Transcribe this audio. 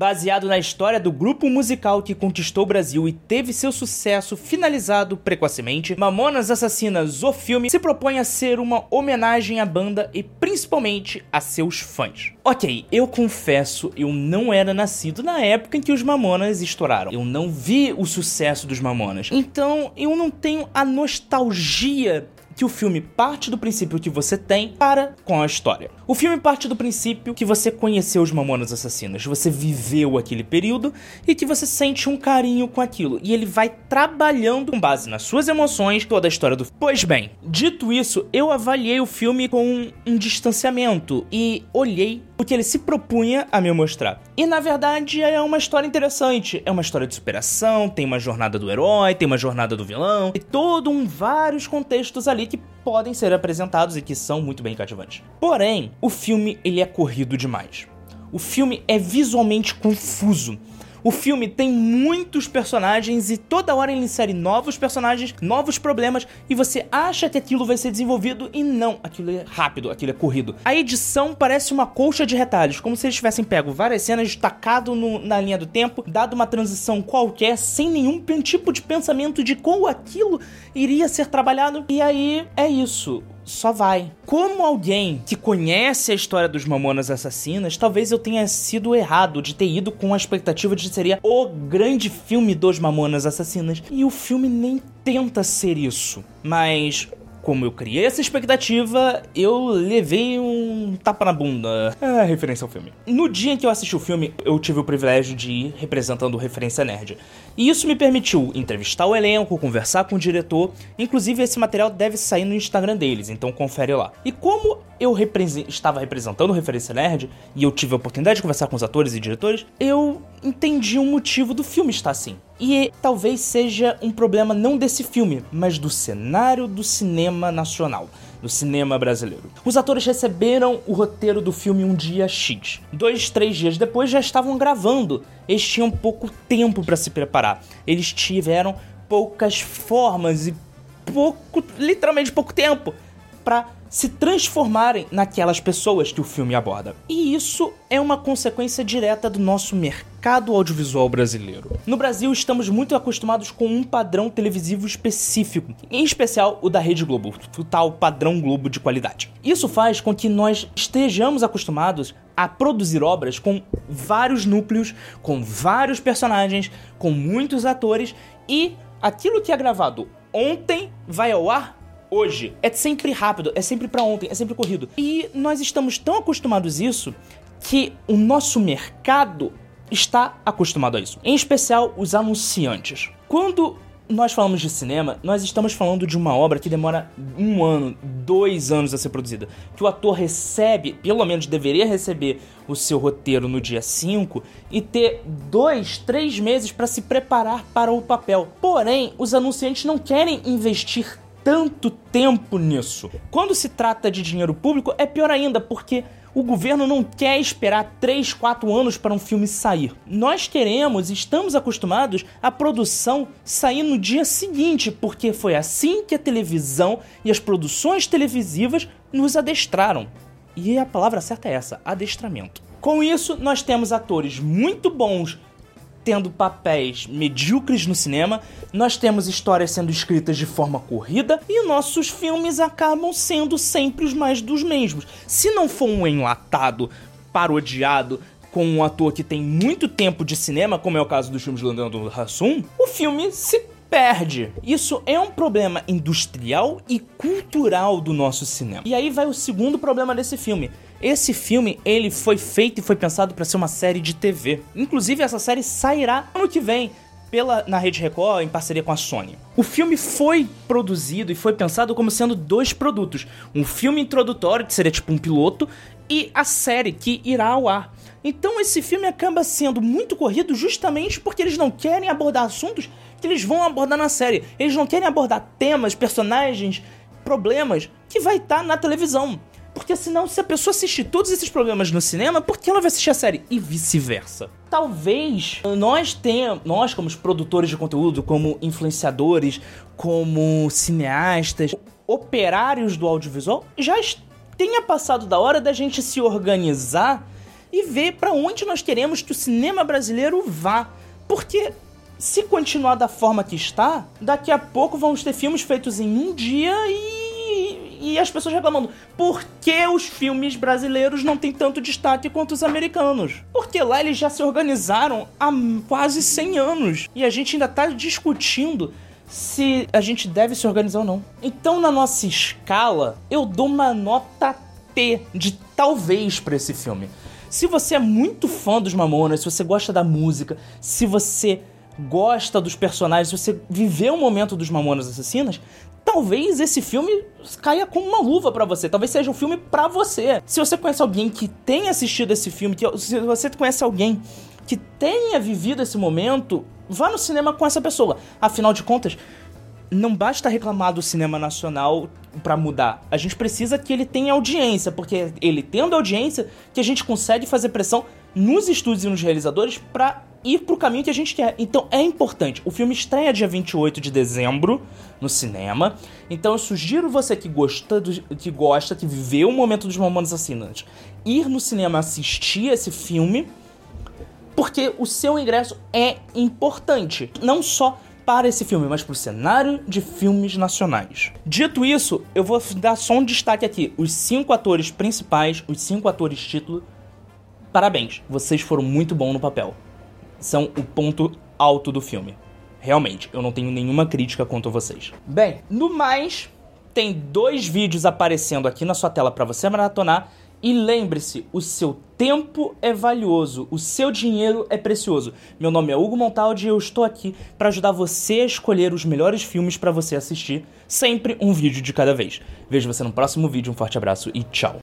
baseado na história do grupo musical que conquistou o Brasil e teve seu sucesso finalizado precocemente, Mamonas Assassinas, o filme, se propõe a ser uma homenagem à banda e principalmente a seus fãs. Ok, eu confesso, eu não era nascido na época em que os Mamonas estouraram. Eu não vi o sucesso dos Mamonas. Então, eu não tenho a nostalgia que o filme parte do princípio que você tem para com a história. O filme parte do princípio que você conheceu os Mamonas Assassinas, você viveu aquele período e que você sente um carinho com aquilo. E ele vai trabalhando com base nas suas emoções toda a história do. Pois bem, dito isso, eu avaliei o filme com um distanciamento e olhei o que ele se propunha a me mostrar. E na verdade é uma história interessante. É uma história de superação, tem uma jornada do herói, tem uma jornada do vilão, e todo um vários contextos ali que podem ser apresentados e que são muito bem cativantes. Porém, o filme ele é corrido demais. O filme é visualmente confuso. O filme tem muitos personagens e toda hora ele insere novos personagens, novos problemas e você acha que aquilo vai ser desenvolvido e não, aquilo é rápido, aquilo é corrido. A edição parece uma colcha de retalhos, como se eles tivessem pego várias cenas destacado no, na linha do tempo, dado uma transição qualquer sem nenhum tipo de pensamento de como aquilo iria ser trabalhado e aí é isso só vai. Como alguém que conhece a história dos Mamonas Assassinas, talvez eu tenha sido errado de ter ido com a expectativa de que seria o grande filme dos Mamonas Assassinas. E o filme nem tenta ser isso. Mas como eu criei essa expectativa, eu levei um tapa na bunda. É, referência ao filme. No dia em que eu assisti o filme, eu tive o privilégio de ir representando o Referência Nerd. E isso me permitiu entrevistar o elenco, conversar com o diretor. Inclusive, esse material deve sair no Instagram deles, então confere lá. E como eu estava representando o Referência Nerd e eu tive a oportunidade de conversar com os atores e diretores, eu entendi o motivo do filme estar assim. E talvez seja um problema não desse filme, mas do cenário do cinema nacional do cinema brasileiro. Os atores receberam o roteiro do filme um dia X. Dois, três dias depois já estavam gravando. Eles tinham pouco tempo para se preparar. Eles tiveram poucas formas e pouco, literalmente pouco tempo para se transformarem naquelas pessoas que o filme aborda. E isso é uma consequência direta do nosso mercado audiovisual brasileiro. No Brasil, estamos muito acostumados com um padrão televisivo específico, em especial o da Rede Globo, o tal padrão Globo de qualidade. Isso faz com que nós estejamos acostumados a produzir obras com vários núcleos, com vários personagens, com muitos atores e aquilo que é gravado ontem vai ao ar hoje. É sempre rápido, é sempre para ontem, é sempre corrido. E nós estamos tão acostumados a isso que o nosso mercado está acostumado a isso. Em especial os anunciantes. Quando nós falamos de cinema, nós estamos falando de uma obra que demora um ano, dois anos a ser produzida. Que o ator recebe, pelo menos deveria receber, o seu roteiro no dia 5 e ter dois, três meses para se preparar para o papel. Porém, os anunciantes não querem investir tanto tempo nisso. Quando se trata de dinheiro público, é pior ainda, porque o governo não quer esperar 3, 4 anos para um filme sair. Nós queremos, estamos acostumados a produção sair no dia seguinte, porque foi assim que a televisão e as produções televisivas nos adestraram. E a palavra certa é essa: adestramento. Com isso, nós temos atores muito bons tendo papéis medíocres no cinema, nós temos histórias sendo escritas de forma corrida e nossos filmes acabam sendo sempre os mais dos mesmos. Se não for um enlatado, parodiado, com um ator que tem muito tempo de cinema, como é o caso dos filmes do Leandro Hassum, o filme se perde. Isso é um problema industrial e cultural do nosso cinema. E aí vai o segundo problema desse filme. Esse filme, ele foi feito e foi pensado para ser uma série de TV. Inclusive, essa série sairá ano que vem pela, na Rede Record em parceria com a Sony. O filme foi produzido e foi pensado como sendo dois produtos: um filme introdutório, que seria tipo um piloto, e a série que irá ao ar. Então esse filme acaba sendo muito corrido justamente porque eles não querem abordar assuntos que eles vão abordar na série. Eles não querem abordar temas, personagens, problemas que vai estar tá na televisão. Porque senão, se a pessoa assistir todos esses programas no cinema, por que ela vai assistir a série? E vice-versa. Talvez nós tenhamos, nós como produtores de conteúdo, como influenciadores, como cineastas, operários do audiovisual, já tenha passado da hora da gente se organizar e ver para onde nós queremos que o cinema brasileiro vá. Porque se continuar da forma que está, daqui a pouco vamos ter filmes feitos em um dia e, e as pessoas reclamando. Por que os filmes brasileiros não têm tanto destaque quanto os americanos? Porque lá eles já se organizaram há quase 100 anos e a gente ainda tá discutindo se a gente deve se organizar ou não. Então, na nossa escala, eu dou uma nota T de talvez para esse filme. Se você é muito fã dos Mamonas, se você gosta da música, se você gosta dos personagens, se você viveu o momento dos Mamonas Assassinas, talvez esse filme caia como uma luva para você. Talvez seja um filme para você. Se você conhece alguém que tenha assistido esse filme, que, se você conhece alguém que tenha vivido esse momento, vá no cinema com essa pessoa. Afinal de contas, não basta reclamar do cinema nacional para mudar. A gente precisa que ele tenha audiência, porque ele tendo audiência que a gente consegue fazer pressão nos estúdios e nos realizadores para ir pro caminho que a gente quer. Então é importante. O filme estreia dia 28 de dezembro no cinema. Então eu sugiro você que gosta, do, que gosta, que viveu o momento dos Mamonas Assinantes, ir no cinema assistir esse filme porque o seu ingresso é importante, não só para esse filme, mas para o cenário de filmes nacionais. Dito isso, eu vou dar só um destaque aqui: os cinco atores principais, os cinco atores título. Parabéns, vocês foram muito bons no papel. São o ponto alto do filme. Realmente, eu não tenho nenhuma crítica contra vocês. Bem, no mais, tem dois vídeos aparecendo aqui na sua tela para você maratonar e lembre-se, o seu tempo é valioso, o seu dinheiro é precioso. Meu nome é Hugo Montaldi e eu estou aqui para ajudar você a escolher os melhores filmes para você assistir, sempre um vídeo de cada vez. Vejo você no próximo vídeo, um forte abraço e tchau.